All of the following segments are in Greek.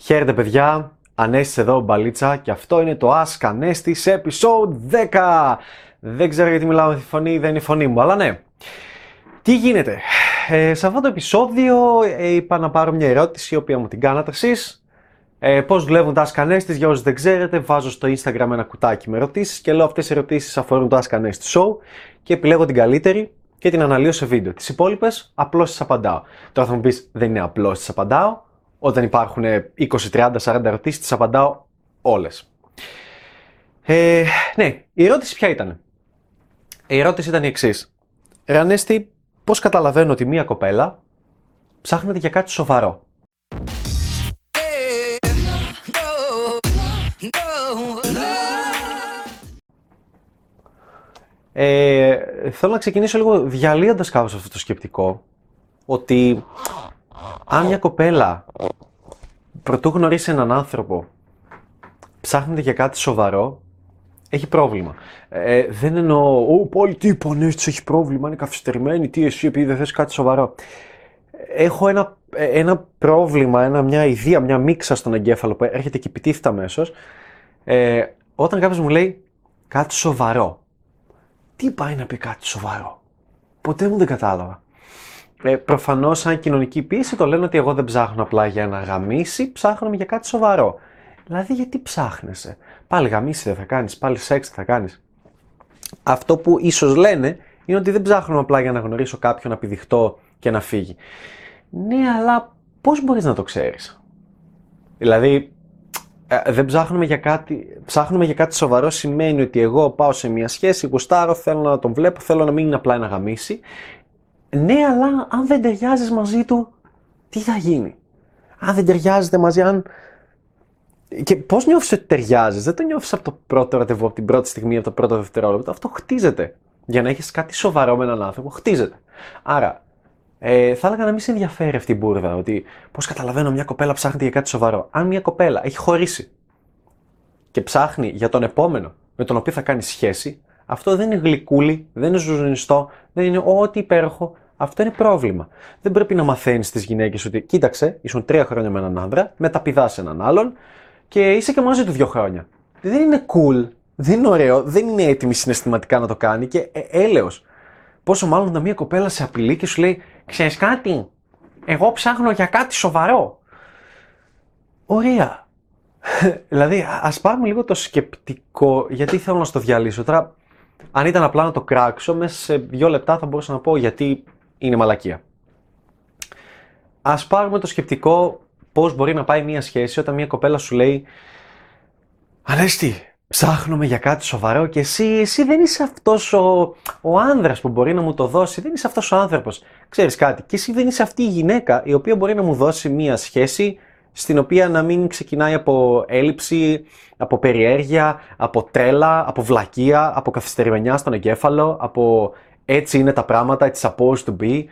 Χαίρετε παιδιά, Ανέστης εδώ μπαλίτσα και αυτό είναι το Ask Ανέστης episode 10. Δεν ξέρω γιατί μιλάω με τη φωνή, δεν είναι η φωνή μου, αλλά ναι. Τι γίνεται; Ε, σε αυτό το επεισόδιο ε, είπα να πάρω μια ερώτηση, η οποία μου την κάνατε εσείς. Ε, Πώς δουλεύουν τα Ask Ανέστης, για όσους δεν ξέρετε, βάζω στο Instagram ένα κουτάκι με ερωτήσεις και λέω αυτές οι ερωτήσεις αφορούν το Ask Ανέστης Show και επιλέγω την καλύτερη και την αναλύω σε βίντεο. Τις υπόλοιπες απλώς τις απαντάω. Τώρα θα μου πεις, δεν είναι απλώς τις απαντάω όταν υπάρχουν 20, 30, 40 ερωτήσεις, τις απαντάω όλες. Ε, ναι, η ερώτηση ποια ήταν. Η ερώτηση ήταν η εξής. Ρανέστη, πώς καταλαβαίνω ότι μία κοπέλα ψάχνεται για κάτι σοβαρό; Ε, θέλω να ξεκινήσω λίγο διαλύοντας κάπως αυτό το σκεπτικό ότι αν μια κοπέλα πρωτού γνωρίσει έναν άνθρωπο, ψάχνεται για κάτι σοβαρό, έχει πρόβλημα. Ε, δεν εννοώ, Ω, πάλι τι είπα, ναι, έχει πρόβλημα, είναι καθυστερημένη, τι εσύ, επειδή δεν θες κάτι σοβαρό. Έχω ένα, ένα πρόβλημα, ένα, μια ιδέα, μια μίξα στον εγκέφαλο που έρχεται και επιτίθεται αμέσως. Ε, όταν κάποιος μου λέει κάτι σοβαρό, τι πάει να πει κάτι σοβαρό; Ποτέ μου δεν κατάλαβα. Ε, Προφανώς, σαν κοινωνική πίεση, το λένε ότι εγώ δεν ψάχνω απλά για ένα γαμίσι, ψάχνω για κάτι σοβαρό. Δηλαδή, γιατί ψάχνεσαι; Πάλι γαμίσι δεν θα κάνεις, πάλι σεξ θα κάνεις. Αυτό που ίσως λένε είναι ότι δεν ψάχνω απλά για να γνωρίσω κάποιον, να πηδηχτώ και να φύγει. Ναι, αλλά πώς μπορείς να το ξέρεις; Δηλαδή, ε, δεν ψάχνουμε για κάτι, ψάχνουμε για κάτι σοβαρό σημαίνει ότι εγώ πάω σε μια σχέση, γουστάρω, θέλω να τον βλέπω, θέλω να μην είναι απλά ένα γαμίσι ναι, αλλά αν δεν ταιριάζεις μαζί του, τι θα γίνει; Αν δεν ταιριάζετε μαζί, αν. Και πώς νιώθεις ότι ταιριάζεις, δεν το νιώθεις από το πρώτο ραντεβού, από την πρώτη στιγμή, από το πρώτο δευτερόλεπτο. Αυτό χτίζεται. Για να έχεις κάτι σοβαρό με έναν άνθρωπο, χτίζεται. Άρα, ε, θα έλεγα να μην σε ενδιαφέρει αυτή η μπουρδα, ότι πώς καταλαβαίνω μια κοπέλα ψάχνει για κάτι σοβαρό. Αν μια κοπέλα έχει χωρίσει και ψάχνει για τον επόμενο με τον οποίο θα κάνει σχέση, αυτό δεν είναι γλυκούλι, δεν είναι ζουζουνιστό, δεν είναι ό,τι υπέροχο. Αυτό είναι πρόβλημα. Δεν πρέπει να μαθαίνεις τις γυναίκες ότι κοίταξε, ήσουν τρία χρόνια με έναν άντρα, μεταπηδάς έναν άλλον και είσαι και μαζί του δύο χρόνια. Δεν είναι cool, δεν είναι ωραίο, δεν είναι έτοιμη συναισθηματικά να το κάνει και ε, έλεος. Πόσο μάλλον όταν μια κοπέλα σε απειλεί και σου λέει, ξέρεις κάτι, εγώ ψάχνω για κάτι σοβαρό. Ωραία. δηλαδή, α πάρουμε λίγο το σκεπτικό, γιατί θέλω να στο διαλύσω. Τώρα, αν ήταν απλά να το κράξω, μέσα σε δύο λεπτά θα μπορούσα να πω γιατί είναι μαλακία. Α πάρουμε το σκεπτικό πώς μπορεί να πάει μια σχέση όταν μια κοπέλα σου λέει Ανέστη, ψάχνουμε για κάτι σοβαρό και εσύ, εσύ δεν είσαι αυτός ο, ο άνδρας που μπορεί να μου το δώσει, δεν είσαι αυτός ο άνθρωπος. Ξέρεις κάτι, και εσύ δεν είσαι αυτή η γυναίκα η οποία μπορεί να μου δώσει μια σχέση στην οποία να μην ξεκινάει από έλλειψη, από περιέργεια, από τρέλα, από βλακεία, από καθυστερημενιά στον εγκέφαλο, από έτσι είναι τα πράγματα, it's supposed to be.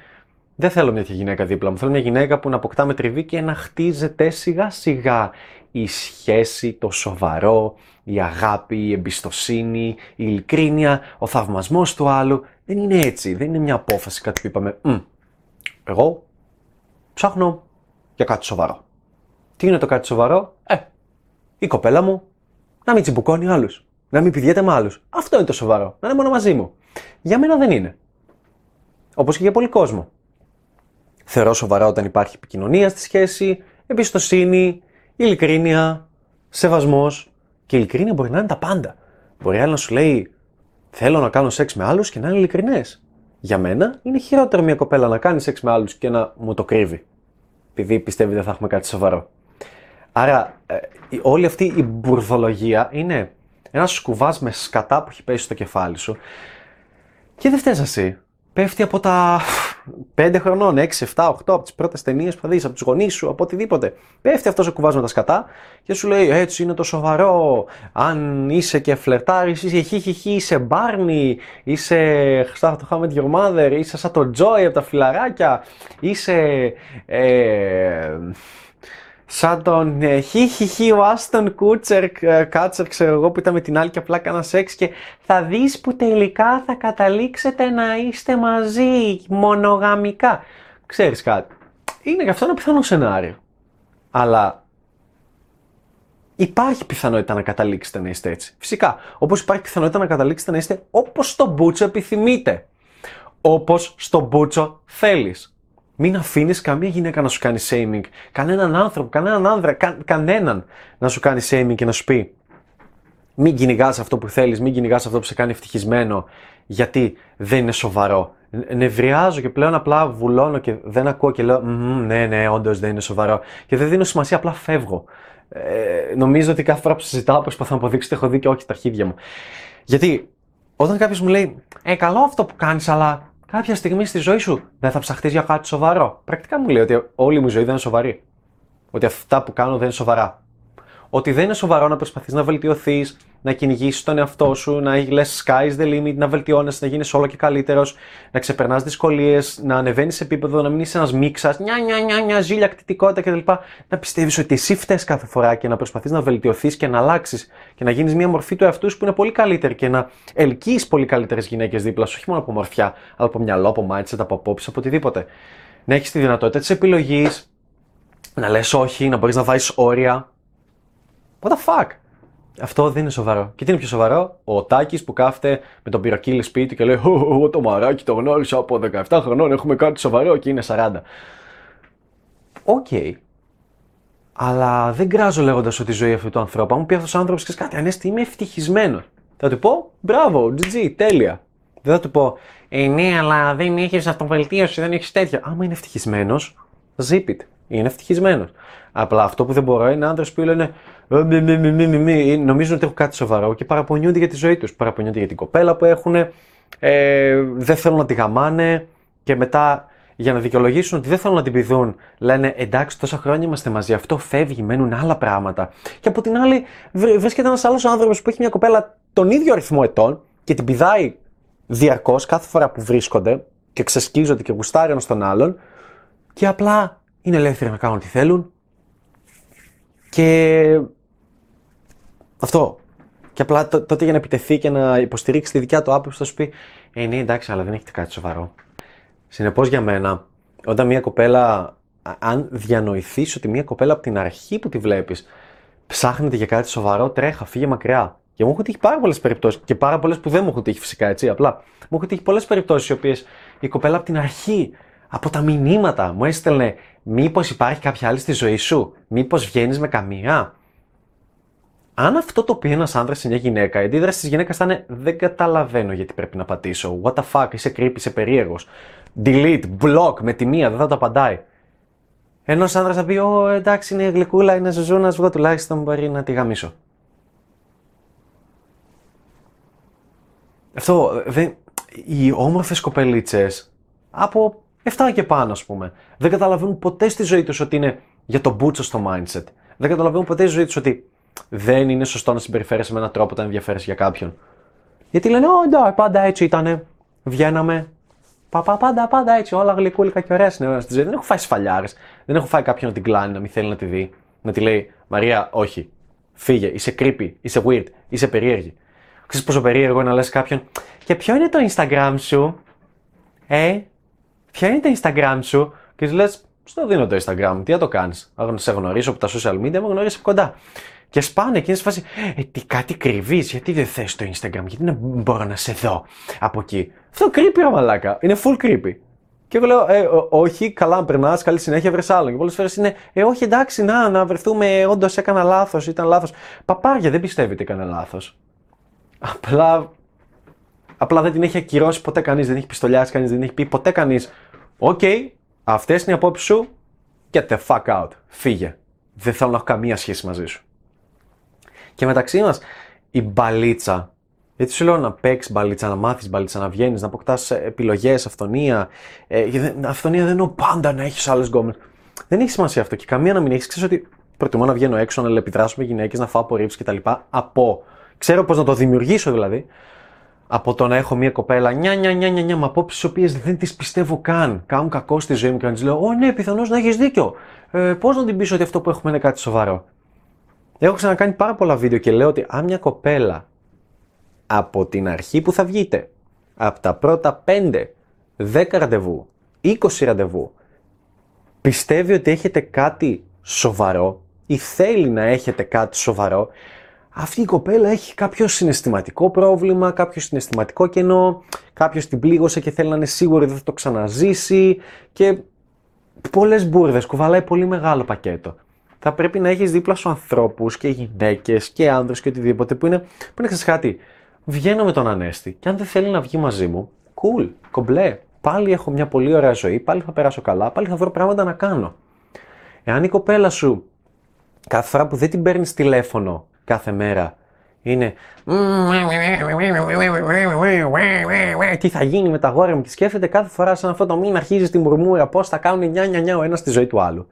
Δεν θέλω μια τέτοια γυναίκα δίπλα μου. Θέλω μια γυναίκα που να αποκτά με τριβή και να χτίζεται σιγά σιγά η σχέση, το σοβαρό, η αγάπη, η εμπιστοσύνη, η ειλικρίνεια, ο θαυμασμός του άλλου. Δεν είναι έτσι, δεν είναι μια απόφαση κάτι που είπαμε εγώ ψάχνω για κάτι σοβαρό. Τι είναι το κάτι σοβαρό; Ε, η κοπέλα μου να μην τσιμπουκώνει άλλους. Να μην πηδιέται με άλλους. Αυτό είναι το σοβαρό. Να είναι μόνο μαζί μου. Για μένα δεν είναι. Όπως και για πολλοί κόσμο. Θεωρώ σοβαρά όταν υπάρχει επικοινωνία στη σχέση, εμπιστοσύνη, ειλικρίνεια, σεβασμός. Και η ειλικρίνεια μπορεί να είναι τα πάντα. Μπορεί να σου λέει Θέλω να κάνω σεξ με άλλους και να είναι ειλικρινές. Για μένα είναι χειρότερο μια κοπέλα να κάνει σεξ με άλλους και να μου το κρύβει. Επειδή πιστεύει δεν θα έχουμε κάτι σοβαρό. Άρα, ε, όλη αυτή η μπουρδολογία είναι ένας σκουβάς με σκατά που έχει πέσει στο κεφάλι σου και δεν φταίεις εσύ. Πέφτει από τα 5 χρονών, 6, 7, 8, από τις πρώτες ταινίες που θα δεις, από τους γονείς σου, από οτιδήποτε. Πέφτει αυτός ο κουβάς με τα σκατά και σου λέει Έτσι είναι το σοβαρό. Αν είσαι και φλερτάρεις, είσαι χι, είσαι μπάρνι, είσαι How το How Your Mother, είσαι σαν το Joy από τα φιλαράκια, είσαι. Ε, σαν τον ε, χι χι χι ο Άστον Κούτσερ, ε, Κάτσερ ξέρω εγώ που ήταν με την άλλη και απλά κάνα σεξ και θα δεις που τελικά θα καταλήξετε να είστε μαζί μονογαμικά. Ξέρεις κάτι, είναι και αυτό ένα πιθανό σενάριο. Αλλά υπάρχει πιθανότητα να καταλήξετε να είστε έτσι. Φυσικά, όπως υπάρχει πιθανότητα να καταλήξετε να είστε όπως στο μπούτσο επιθυμείτε. Όπως στο μπούτσο θέλεις. Μην αφήνεις καμία γυναίκα να σου κάνει shaming, κανέναν άνθρωπο, κανέναν άνδρα, κα, κανέναν να σου κάνει shaming και να σου πει μην κυνηγάς αυτό που θέλεις, μην κυνηγάς αυτό που σε κάνει ευτυχισμένο, γιατί δεν είναι σοβαρό. Νευριάζω και πλέον απλά βουλώνω και δεν ακούω και λέω Ναι, ναι, όντως δεν είναι σοβαρό. Και δεν δίνω σημασία, απλά φεύγω. Ε, νομίζω ότι κάθε φορά που συζητάω προσπαθώ να αποδείξω ότι έχω δει και όχι τα αρχίδια μου. Γιατί όταν κάποιος μου λέει Ε, καλό αυτό που κάνεις, αλλά κάποια στιγμή στη ζωή σου δεν θα ψαχτείς για κάτι σοβαρό. Πρακτικά μου λέει ότι όλη μου η ζωή δεν είναι σοβαρή. Ότι αυτά που κάνω δεν είναι σοβαρά. Ότι δεν είναι σοβαρό να προσπαθείς να βελτιωθείς, να κυνηγήσεις τον εαυτό σου, να λες sky's the limit, να βελτιώνεσαι, να γίνεις όλο και καλύτερος, να ξεπερνάς δυσκολίες, να ανεβαίνεις σε επίπεδο, να μην είσαι ένας μίξας, νιά, νιά, νιά, νιά, ζήλια, κτητικότητα κτλ. Να πιστεύεις ότι εσύ φταίει κάθε φορά και να προσπαθείς να βελτιωθείς και να αλλάξεις και να γίνεις μια μορφή του εαυτού σου που είναι πολύ καλύτερη και να ελκύεις πολύ καλύτερες γυναίκες δίπλα σου, όχι μόνο από μορφιά, αλλά από μυαλό, από mindset, από απόψη, από οτιδήποτε. Να έχεις τη δυνατότητα της επιλογής, να λες όχι, να μπορείς να βάζεις όρια. What the fuck? Αυτό δεν είναι σοβαρό. Και τι είναι πιο σοβαρό, ο Τάκης που κάθεται με τον μπυροκοίλι σπίτι και λέει: Εγώ το Μαράκι το γνώρισα από 17 χρονών, έχουμε κάτι σοβαρό και είναι 40. OK. Okay. Αλλά δεν κράζω λέγοντας ότι η ζωή αυτού του ανθρώπου. Αν μου πει αυτός ο άνθρωπος, ξέρεις κάτι, Ανέστη, είμαι ευτυχισμένος. Θα του πω: Μπράβο, GG, τέλεια. Δεν θα του πω: Ε, ναι, αλλά δεν έχεις αυτοβελτίωση, δεν έχεις τέτοια. Άμα είναι ευτυχισμένος, zip it. Είναι ευτυχισμένος. Απλά αυτό που δεν μπορώ είναι άντρες που λένε «Ε, μη, μη, μη, μη, μη, νομίζουν ότι έχουν κάτι σοβαρό και παραπονιούνται για τη ζωή τους. Παραπονιούνται για την κοπέλα που έχουν, ε, δεν θέλουν να τη γαμάνε και μετά για να δικαιολογήσουν ότι δεν θέλουν να την πηδούν, λένε εντάξει, τόσα χρόνια είμαστε μαζί, αυτό φεύγει, μένουν άλλα πράγματα. Και από την άλλη, βρίσκεται ένας άλλος άνθρωπος που έχει μια κοπέλα τον ίδιο αριθμό ετών και την πηδάει διαρκώς κάθε φορά που βρίσκονται και ξεσκίζονται και γουστάρει ένας τον άλλον και απλά είναι ελεύθεροι να κάνουν ό,τι θέλουν. Και αυτό. Και απλά τότε για να επιτεθεί και να υποστηρίξει τη δικιά του άποψη θα σου πει Ε, ναι, εντάξει, αλλά δεν έχετε κάτι σοβαρό. Συνεπώς για μένα, όταν μια κοπέλα, αν διανοηθείς ότι μια κοπέλα από την αρχή που τη βλέπεις ψάχνεται για κάτι σοβαρό, τρέχα, φύγε μακριά. Και μου έχουν τύχει πάρα πολλές περιπτώσεις και πάρα πολλές που δεν μου έχουν τύχει φυσικά έτσι. Απλά μου έχουν τύχει πολλές περιπτώσεις οι οποίες η κοπέλα από την αρχή, από τα μηνύματα, μου έστελνε Μήπως υπάρχει κάποια άλλη στη ζωή σου, Μήπως βγαίνεις με καμία; Αν αυτό το πει ένας άντρα σε μια γυναίκα, η αντίδραση της γυναίκας θα είναι Δεν καταλαβαίνω γιατί πρέπει να πατήσω. What the fuck, είσαι creepy, είσαι περίεργος. Delete, block με τη μία, δεν θα το απαντάει. Ενώ ο άντρα θα πει: Ω, εντάξει, είναι γλυκούλα, είναι ζουζούνας, βγω τουλάχιστον μπορεί να τη γαμίσω. Αυτό δεν. Οι όμορφες κοπελίτσες από 7 και πάνω, ας πούμε. Δεν καταλαβαίνουν ποτέ στη ζωή τους ότι είναι για το μπούτσο στο mindset. Δεν καταλαβαίνουν ποτέ στη ζωή τους ότι δεν είναι σωστό να συμπεριφέρεσαι με έναν τρόπο όταν ενδιαφέρεσαι για κάποιον. Γιατί λένε, Ω, εντάξει, πάντα έτσι ήταν. Βγαίναμε. Παπα, πάντα, πάντα έτσι. Όλα γλυκούλικα και ωραία στην στη ζωή. Δεν έχω φάει σφαλιάρες. Δεν έχω φάει κάποιον να την κλάνει, να μην θέλει να τη δει. Να τη λέει, Μαρία, όχι. Φύγε, είσαι creepy, είσαι weird, είσαι περίεργη. Ξέρεις πόσο περίεργο είναι να λες κάποιον Και ποιο είναι το Instagram σου; Ε, ποια είναι το Instagram σου, και τη λες, στο δίνω το Instagram, τι θα το κάνεις; Να σε γνωρίσω από τα social media, με γνωρίσει από κοντά. Και σπάνε εκείνη φάση, ε, τι κάτι κρύβεις, γιατί δεν θες το Instagram, γιατί δεν μπορώ να σε δω από εκεί. Αυτό creepy, ρε μαλάκα. Είναι full creepy. Και εγώ λέω, ε, όχι, καλά, αν περνάς, καλή συνέχεια, βρες άλλο. Και πολλές φορές είναι, ε, όχι, εντάξει, να, να βρεθούμε, όντως έκανα λάθος, ήταν λάθος. Παπάρια, δεν πιστεύετε ότι έκανε λάθος. Απλά, απλά δεν την έχει ακυρώσει ποτέ κανείς, δεν έχει πιστολιάσει κανείς, δεν έχει πει ποτέ κανείς OK, okay, αυτές είναι οι απόψεις σου. Get the fuck out. Φύγε. Δεν θέλω να έχω καμία σχέση μαζί σου. Και μεταξύ μας, η μπαλίτσα. Γιατί σου λέω να παίξεις μπαλίτσα, να μάθεις μπαλίτσα, να βγαίνεις, να αποκτάς επιλογές, αυθονία. Ε, αυθονία δεν είναι πάντα να έχεις άλλε γκόμε. Δεν έχει σημασία αυτό και καμία να μην έχεις. Ξέρεις ότι προτιμώ να βγαίνω έξω, να λεπιδράσω με γυναίκες, να φάω απορρίψεις κτλ. Από. Ξέρω πώς να το δημιουργήσω δηλαδή από το να έχω μια κοπέλα νιά νιά νιά νιά, νιά με απόψεις τις οποίες δεν τις πιστεύω καν. Κάνουν κακό στη ζωή μου και να τη λέω: Ω ναι, πιθανώς να έχεις δίκιο. Ε, Πώς να την πεις ότι αυτό που έχουμε είναι κάτι σοβαρό; Έχω ξανακάνει πάρα πολλά βίντεο και λέω ότι αν μια κοπέλα από την αρχή που θα βγείτε, από τα πρώτα 5, 10 ραντεβού, 20 ραντεβού, πιστεύει ότι έχετε κάτι σοβαρό, ή θέλει να έχετε κάτι σοβαρό, αυτή η κοπέλα έχει κάποιο συναισθηματικό πρόβλημα, κάποιο συναισθηματικό κενό, κάποιος την πλήγωσε και θέλει να είναι σίγουρη ότι δεν θα το ξαναζήσει και πολλές μπουρδες, κουβαλάει πολύ μεγάλο πακέτο. Θα πρέπει να έχεις δίπλα σου ανθρώπους και γυναίκες και άνδρες και οτιδήποτε που είναι, που είναι κάτι. Βγαίνω με τον Ανέστη και αν δεν θέλει να βγει μαζί μου, cool, κομπλέ, πάλι έχω μια πολύ ωραία ζωή, πάλι θα περάσω καλά, πάλι θα βρω πράγματα να κάνω. Εάν η κοπέλα σου κάθε φορά που δεν την παίρνεις τηλέφωνο κάθε μέρα είναι τι θα γίνει με τα γόρια μου και σκέφτεται κάθε φορά σαν αυτό το μην αρχίζει την μουρμούρα πώς θα κάνουν 9-9 ο ένας στη ζωή του άλλου.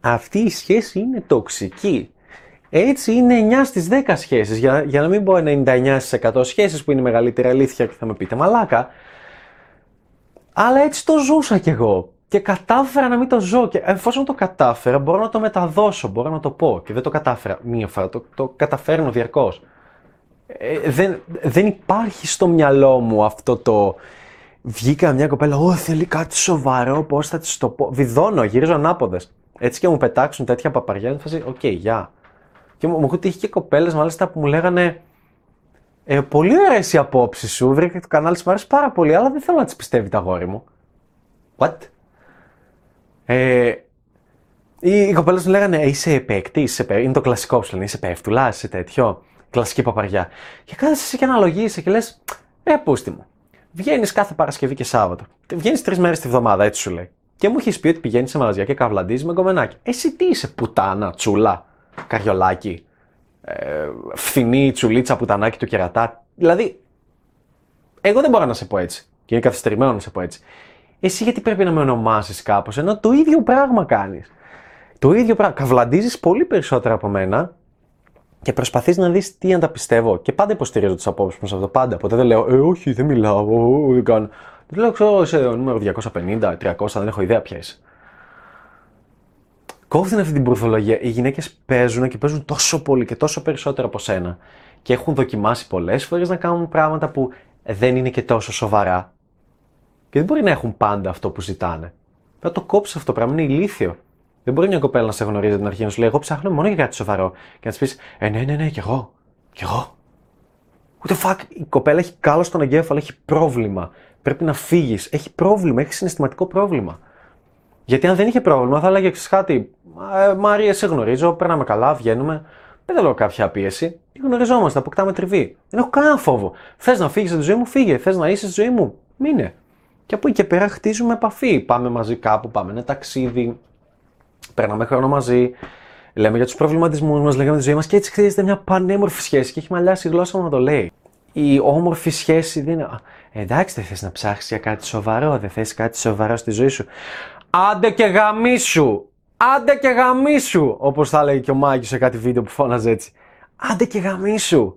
Αυτή η σχέση είναι τοξική. Έτσι είναι 9 στις 10 σχέσεις, για, για να μην πω 99% σχέσεις που είναι μεγαλύτερη αλήθεια και θα με πείτε μαλάκα. Αλλά έτσι το ζούσα κι εγώ. Και κατάφερα να μην το ζω. Και εφόσον το κατάφερα, μπορώ να το μεταδώσω, μπορώ να το πω. Και δεν το κατάφερα μία φορά, το, το καταφέρνω διαρκώς. Ε, δεν, δεν υπάρχει στο μυαλό μου αυτό το. Βγήκα μια κοπέλα, Ω, θέλει κάτι σοβαρό, πώς θα της το πω. Βιδώνω, γυρίζω ανάποδες. Έτσι και μου πετάξουν τέτοια παπαριά, θα φάση, οκ, γεια. Και μου, μου έχουν τύχει και κοπέλες, μάλιστα, που μου λέγανε, ε, Πολύ ωραίες οι απόψεις σου, βρήκα το κανάλι σου, μου αρέσει πάρα πολύ, αλλά δεν θέλω να τις πιστεύει τ' αγόρι μου. What? Ε, οι, οι κοπέλες μου λέγανε Είσαι παίκτη, είσαι παί... είναι το κλασικό που λένε Είσαι πέφτουλας, είσαι τέτοιο. Κλασική παπαριά. Και κάθεσαι και αναλογείσαι και λες, Ε, πούστη μου. Βγαίνεις κάθε Παρασκευή και Σάββατο. Βγαίνεις τρεις μέρες τη βδομάδα, έτσι σου λέει. Και μου έχεις πει ότι πηγαίνεις σε μαγαζιά και καβλαντίζεις με γκομενάκι. Εσύ τι είσαι, πουτάνα, τσούλα, καριολάκι, ε, φθηνή τσουλίτσα πουτανάκι του κερατά. Δηλαδή, εγώ δεν μπορώ να σε πω έτσι. Και είναι καθυστερημένο να σε πω έτσι εσύ γιατί πρέπει να με ονομάσεις κάπως, ενώ το ίδιο πράγμα κάνεις. Το ίδιο πράγμα. Καβλαντίζεις πολύ περισσότερο από μένα και προσπαθείς να δεις τι αν τα πιστεύω. Και πάντα υποστηρίζω τι απόψεις μου σε αυτό. Πάντα. Ποτέ δεν λέω, Ε, όχι, δεν μιλάω, δεν κάνω. Δεν λέω, ξέρω, σε νούμερο 250, 300, δεν έχω ιδέα ποια είσαι. Κόβουν αυτή την πουρθολογία. Οι γυναίκες παίζουν και παίζουν τόσο πολύ και τόσο περισσότερο από σένα. Και έχουν δοκιμάσει πολλές φορές να κάνουν πράγματα που δεν είναι και τόσο σοβαρά. Και δεν μπορεί να έχουν πάντα αυτό που ζητάνε. Πρέπει να το κόψεις αυτό το πράγμα, είναι ηλίθιο. Δεν μπορεί μια κοπέλα να σε γνωρίζει την αρχή να σου λέει: Εγώ ψάχνω μόνο για κάτι σοβαρό. Και να της πεις: Ε, ναι, ναι, ναι, κι εγώ. Κι εγώ. Ούτε fuck, η κοπέλα έχει κάλο στον εγκέφαλο, έχει πρόβλημα. Πρέπει να φύγεις. Έχει πρόβλημα, έχει συναισθηματικό πρόβλημα. Γιατί αν δεν είχε πρόβλημα, θα έλεγε κάτι. Ε, Μάρια, σε γνωρίζω, περνάμε καλά, βγαίνουμε. Δεν θέλω κάποια πίεση. Γνωριζόμαστε, αποκτάμε τριβή. Δεν έχω κανένα φόβο. Θες να φύγεις από τη ζωή μου, φύγε. Θες να είσαι στη ζωή μου, μείνε. Και από εκεί και πέρα χτίζουμε επαφή. Πάμε μαζί κάπου, πάμε ένα ταξίδι, περνάμε χρόνο μαζί, λέμε για τους προβληματισμούς μας, λέγαμε τη ζωή μας και έτσι χτίζεται μια πανέμορφη σχέση και έχει μαλλιάσει η γλώσσα μου να το λέει. Η όμορφη σχέση δεν είναι. Εντάξει, δεν θες να ψάξεις για κάτι σοβαρό, δεν θες κάτι σοβαρό στη ζωή σου. Άντε και γαμίσου! Άντε και γαμίσου! Όπως θα λέει και ο Μάκης σε κάτι βίντεο που φώναζε έτσι. Άντε και γαμίσου!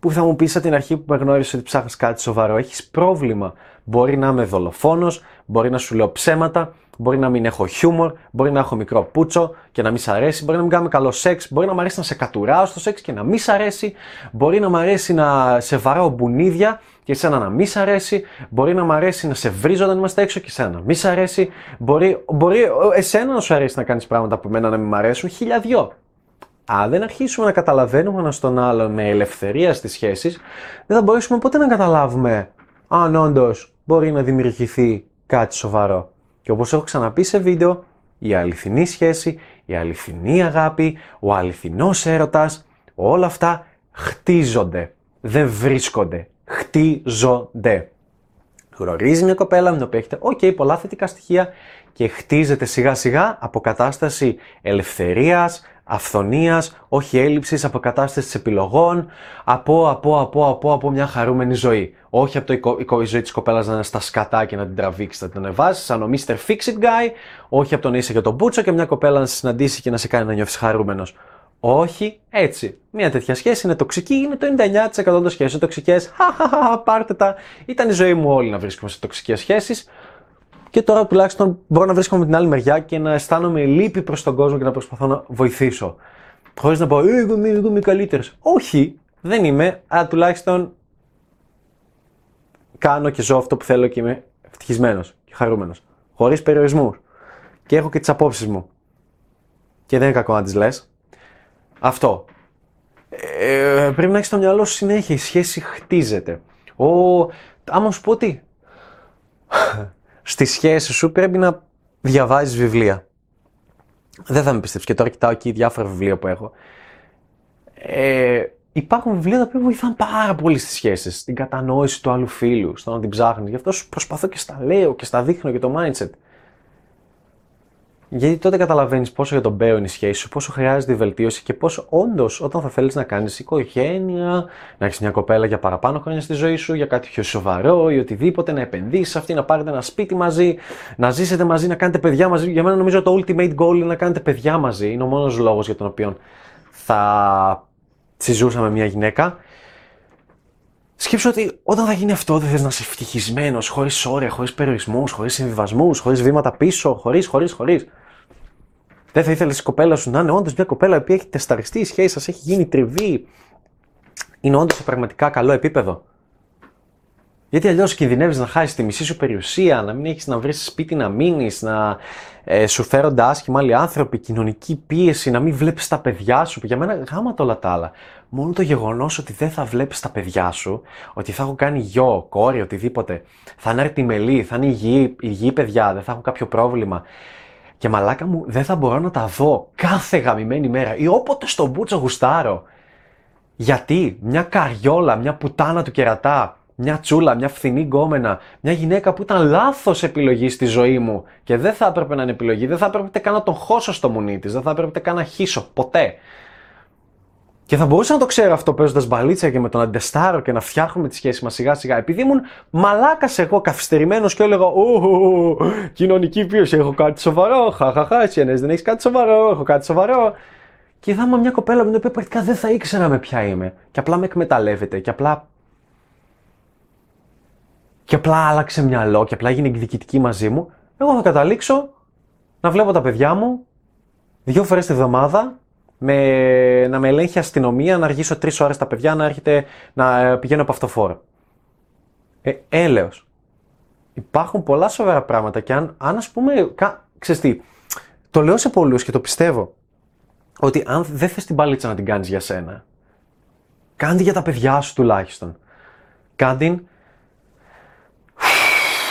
Που θα μου πεις από την αρχή που με γνώρισες ότι ψάχνεις κάτι σοβαρό. Έχεις πρόβλημα. Μπορεί να είμαι δολοφόνος, μπορεί να σου λέω ψέματα, μπορεί να μην έχω χιούμορ, μπορεί να έχω μικρό πούτσο και να μην σ' αρέσει, μπορεί να μην κάνουμε καλό σεξ, μπορεί να μου αρέσει να σε κατουράω στο σεξ και να μην σ' αρέσει, μπορεί να μου αρέσει να σε βαράω μπουνίδια και εσένα να μην σ' αρέσει, μπορεί να μου αρέσει να σε βρίζω όταν είμαστε έξω και εσένα να μην σ' αρέσει, μπορεί, μπορεί εσένα να σου αρέσει να κάνεις πράγματα που εμένα να μην μ' αρέσουν, χιλιαδιό. Αν δεν αρχίσουμε να καταλαβαίνουμε ένα τον άλλο με ελευθερία στις σχέσεις, δεν θα μπορέσουμε ποτέ να καταλάβουμε αν όντως μπορεί να δημιουργηθεί κάτι σοβαρό. Και όπως έχω ξαναπεί σε βίντεο, η αληθινή σχέση, η αληθινή αγάπη, ο αληθινός έρωτας, όλα αυτά χτίζονται, δεν βρίσκονται, χτίζονται. Γνωρίζει μια κοπέλα με την οποία έχετε, οκ, πολλά θετικά στοιχεία και χτίζεται σιγά σιγά από κατάσταση ελευθερίας, αυθονίας, όχι έλλειψης, από κατάσταση επιλογών, από, από, από, από, από μια χαρούμενη ζωή. Όχι από το η ζωή της κοπέλας να είναι στα σκατά και να την τραβήξεις, να την ανεβάσεις, σαν ο Mr. Fix It Guy, όχι από το να είσαι για τον μπούτσο και μια κοπέλα να σε συναντήσει και να σε κάνει να νιώθεις χαρούμενος. Όχι έτσι. Μια τέτοια σχέση είναι τοξική, είναι το 99% των σχέσεων τοξικές. Χαχαχα, πάρτε τα. Ήταν η ζωή μου όλη να βρίσκομαι σε τοξικές σχέσεις. Και τώρα τουλάχιστον μπορώ να βρίσκομαι με την άλλη μεριά και να αισθάνομαι λύπη προς τον κόσμο και να προσπαθώ να βοηθήσω. Χωρίς να πω, «Ε, εγώ είμαι, εγώ είμαι καλύτερο. Όχι, δεν είμαι, αλλά τουλάχιστον κάνω και ζω αυτό που θέλω και είμαι ευτυχισμένος και χαρούμενος. Χωρίς περιορισμούς. Και έχω και τις απόψεις μου. και δεν είναι κακό να τις λες. Αυτό. Ε, πρέπει να έχεις στο μυαλό σου συνέχεια. Η σχέση χτίζεται. Ο, άμα σου πω τι. Στη σχέση σου πρέπει να διαβάζεις βιβλία. Δεν θα με πιστέψεις. Και τώρα κοιτάω εκεί διάφορα βιβλία που έχω. Ε, υπάρχουν βιβλία τα οποία βοηθάνε πάρα πολύ στις σχέσεις, στην κατανόηση του άλλου φίλου, στο να την ψάχνεις. Γι' αυτό σου προσπαθώ και στα λέω και στα δείχνω και το mindset. Γιατί τότε καταλαβαίνεις πόσο για τον Μπέο είναι η σχέση σου, πόσο χρειάζεται η βελτίωση και πόσο όντως όταν θα θέλεις να κάνεις οικογένεια, να έχεις μια κοπέλα για παραπάνω χρόνια στη ζωή σου, για κάτι πιο σοβαρό ή οτιδήποτε, να επενδύσεις αυτή, να πάρετε ένα σπίτι μαζί, να ζήσετε μαζί, να κάνετε παιδιά μαζί. Για μένα νομίζω το ultimate goal είναι να κάνετε παιδιά μαζί. Είναι ο μόνος λόγος για τον οποίο θα συζούσα με μια γυναίκα. Σκέψω ότι όταν θα γίνει αυτό, δεν θες να είσαι ευτυχισμένος, χωρίς όρια, χωρίς περιορισμούς, χωρίς συμβιβασμούς, χωρίς βήματα πίσω, χωρίς, χωρίς, χωρίς. Δεν θα ήθελες η κοπέλα σου να είναι όντως μια κοπέλα που έχει τεσταριστεί η σχέση σας, έχει γίνει τριβή. Είναι όντως σε πραγματικά καλό επίπεδο. Γιατί αλλιώς κινδυνεύεις να χάσεις τη μισή σου περιουσία, να μην έχεις να βρεις σπίτι να μείνεις, να ε, σου φέρονται άσχημα άλλοι άνθρωποι, κοινωνική πίεση, να μην βλέπεις τα παιδιά σου. Για μένα γάματα όλα τα άλλα. Μόνο το γεγονός ότι δεν θα βλέπεις τα παιδιά σου, ότι θα έχω κάνει γιο, κόρη, οτιδήποτε, θα είναι αρτιμελή, θα είναι υγιή, υγιή παιδιά, δεν θα έχω κάποιο πρόβλημα. Και μαλάκα μου δεν θα μπορώ να τα δω κάθε γαμημένη μέρα ή όποτε στον μπούτσο γουστάρω. Γιατί μια καριόλα, μια πουτάνα του κερατά, μια τσούλα, μια φθηνή γκόμενα, μια γυναίκα που ήταν λάθος επιλογή στη ζωή μου και δεν θα έπρεπε να είναι επιλογή, δεν θα έπρεπε καν να τον χώσω στο μουνί της, δεν θα έπρεπε καν να χύσω, ποτέ. Και θα μπορούσα να το ξέρω αυτό παίζοντας μπαλίτσα και με τον αντεστάρο και να φτιάχνουμε τη σχέση μας σιγά σιγά. Επειδή ήμουν μαλάκας εγώ καθυστερημένος και έλεγα Ω, κοινωνική πίεση, έχω κάτι σοβαρό. Χαχαχά, εσύ δεν έχεις κάτι σοβαρό, έχω κάτι σοβαρό. Και είδαμε μια κοπέλα με την οποία πρακτικά δεν θα ήξερα με ποια είμαι. Και απλά με εκμεταλλεύεται. Και απλά. Και απλά άλλαξε μυαλό και απλά έγινε εκδικητική μαζί μου. Εγώ θα καταλήξω να βλέπω τα παιδιά μου δύο φορές τη βδομάδα με, να με ελέγχει αστυνομία, να αργήσω τρεις ώρες τα παιδιά, να έρχεται να ε, πηγαίνω από αυτοφόρο. Ε, έλεος. Υπάρχουν πολλά σοβαρά πράγματα και αν, αν ας πούμε, κα, ξέρεις τι, το λέω σε πολλούς και το πιστεύω, ότι αν δεν θες την παλίτσα να την κάνεις για σένα, κάντε για τα παιδιά σου τουλάχιστον. Κάντε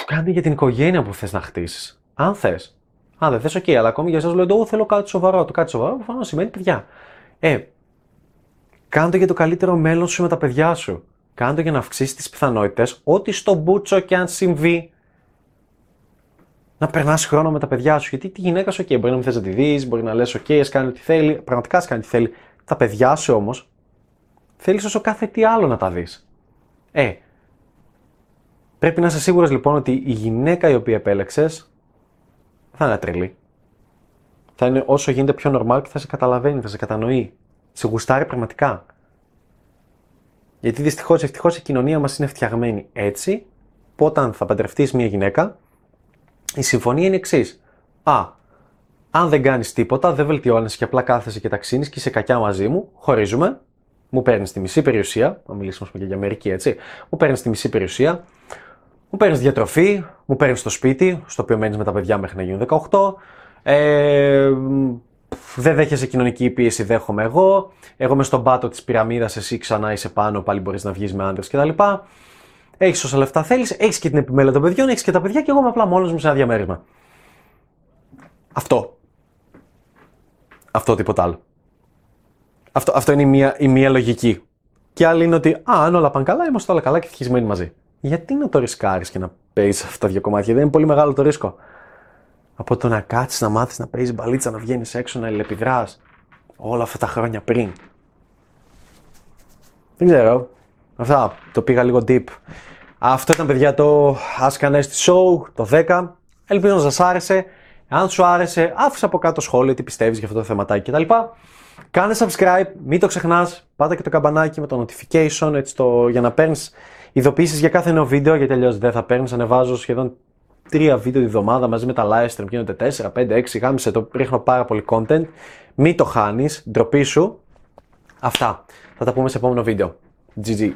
κάντε για την οικογένεια που θες να χτίσεις. Αν θες. Α, δεν θες, OK, αλλά ακόμη για εσάς λέω: Εγώ θέλω κάτι σοβαρό. Το κάτι σοβαρό προφανώς σημαίνει παιδιά. Ε, κάντο για το καλύτερο μέλλον σου με τα παιδιά σου. Κάντο για να αυξήσεις τις πιθανότητες ότι στο μπούτσο και αν συμβεί να περνάς χρόνο με τα παιδιά σου. Γιατί τη γυναίκα σου, OK, μπορεί να μην θες να τη δεις, μπορεί να λες: OK, ας κάνει ό,τι θέλει. Πραγματικά ας κάνει ό,τι θέλει. Τα παιδιά σου όμως θέλεις όσο κάθε τι άλλο να τα δεις. Ε, πρέπει να είσαι σίγουρος λοιπόν ότι η γυναίκα η οποία επέλεξες θα είναι τρελή. Θα είναι όσο γίνεται πιο normal και θα σε καταλαβαίνει, θα σε κατανοεί. Σε γουστάρει πραγματικά. Γιατί δυστυχώς, ευτυχώς η κοινωνία μας είναι φτιαγμένη έτσι, που όταν θα παντρευτείς μια γυναίκα, η συμφωνία είναι εξής. Α, αν δεν κάνεις τίποτα, δεν βελτιώνεσαι και απλά κάθεσαι και ταξίνεις και είσαι κακιά μαζί μου, χωρίζουμε. Μου παίρνεις τη μισή περιουσία, να μιλήσουμε και για Αμερική έτσι. Μου παίρνεις τη μισή περιουσία, μου παίρνεις διατροφή, μου παίρνεις το σπίτι, στο οποίο μένεις με τα παιδιά μέχρι να γίνουν 18. Ε, δεν δέχεσαι κοινωνική πίεση, δέχομαι εγώ. Εγώ είμαι στον πάτο της πυραμίδας, εσύ ξανά είσαι πάνω, πάλι μπορείς να βγεις με άντρες κτλ. Έχεις όσα λεφτά θέλεις, έχεις και την επιμέλεια των παιδιών, έχεις και τα παιδιά και εγώ είμαι απλά μόνος μου σε ένα διαμέρισμα. Αυτό. Αυτό τίποτα άλλο. Αυτό, αυτό είναι η μία, η μία λογική. Και άλλη είναι ότι, α, αν όλα πάνε καλά, είμαστε όλα καλά και ευτυχισμένοι μαζί γιατί να το ρισκάρεις και να παίζεις αυτά τα δύο κομμάτια. Δεν είναι πολύ μεγάλο το ρίσκο. Από το να κάτσεις να μάθεις να παίζεις μπαλίτσα, να βγαίνεις έξω, να ελεπιδρά όλα αυτά τα χρόνια πριν. Δεν ξέρω. Αυτά. Το πήγα λίγο deep. Αυτό ήταν παιδιά το Ask an Show, το 10. Ελπίζω να σας άρεσε. Αν σου άρεσε, άφησε από κάτω σχόλιο τι πιστεύεις για αυτό το θεματάκι κτλ. Κάνε subscribe, μην το ξεχνάς. Πάτα και το καμπανάκι με το notification έτσι το, για να παίρνεις ειδοποιήσεις για κάθε νέο βίντεο, γιατί αλλιώς δεν θα παίρνεις. Ανεβάζω σχεδόν τρία βίντεο τη βδομάδα μαζί με τα live stream. Γίνονται 4, 5, 6. Γάμισε το, ρίχνω πάρα πολύ content. Μην το χάνεις, ντροπή σου. Αυτά. Θα τα πούμε σε επόμενο βίντεο. GG.